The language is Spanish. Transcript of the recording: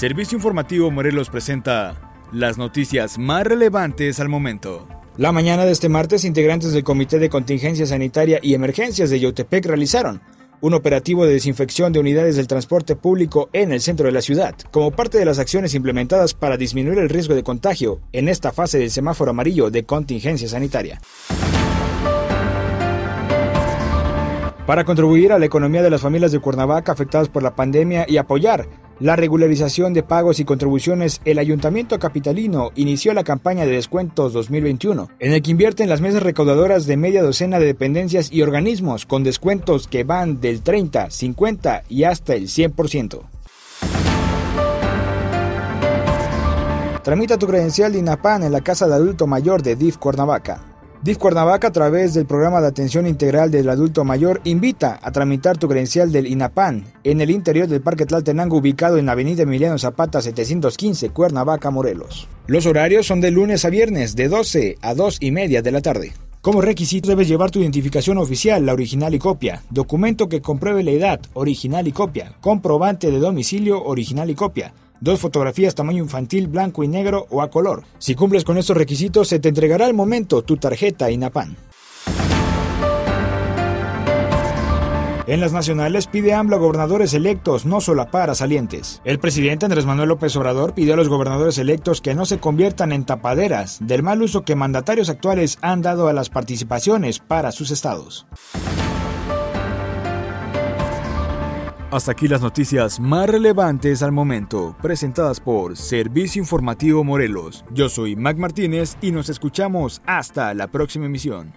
Servicio Informativo Morelos presenta las noticias más relevantes al momento. La mañana de este martes, integrantes del Comité de Contingencia Sanitaria y Emergencias de Yautepec realizaron un operativo de desinfección de unidades del transporte público en el centro de la ciudad, como parte de las acciones implementadas para disminuir el riesgo de contagio en esta fase del semáforo amarillo de contingencia sanitaria. Para contribuir a la economía de las familias de Cuernavaca afectadas por la pandemia y apoyar la regularización de pagos y contribuciones, el Ayuntamiento Capitalino inició la campaña de descuentos 2021, en el que invierten las mesas recaudadoras de media docena de dependencias y organismos con descuentos que van del 30, 50 y hasta el 100%. Tramita tu credencial de INAPAN en la Casa de Adulto Mayor de DIF Cuernavaca. DIF Cuernavaca, a través del programa de atención integral del adulto mayor, invita a tramitar tu credencial del INAPAN en el interior del Parque Tlaltenango, ubicado en la Avenida Emiliano Zapata 715, Cuernavaca, Morelos. Los horarios son de lunes a viernes, de 12 a 2 y media de la tarde. Como requisito debes llevar tu identificación oficial, la original y copia, documento que compruebe la edad, original y copia, comprobante de domicilio, original y copia, dos fotografías tamaño infantil blanco y negro o a color. Si cumples con estos requisitos, se te entregará al momento tu tarjeta INAPAN. En las nacionales pide AMLO a gobernadores electos no solapar a salientes. El presidente Andrés Manuel López Obrador pidió a los gobernadores electos que no se conviertan en tapaderas del mal uso que mandatarios actuales han dado a las participaciones para sus estados. Hasta aquí las noticias más relevantes al momento, presentadas por Servicio Informativo Morelos. Yo soy Mac Martínez y nos escuchamos hasta la próxima emisión.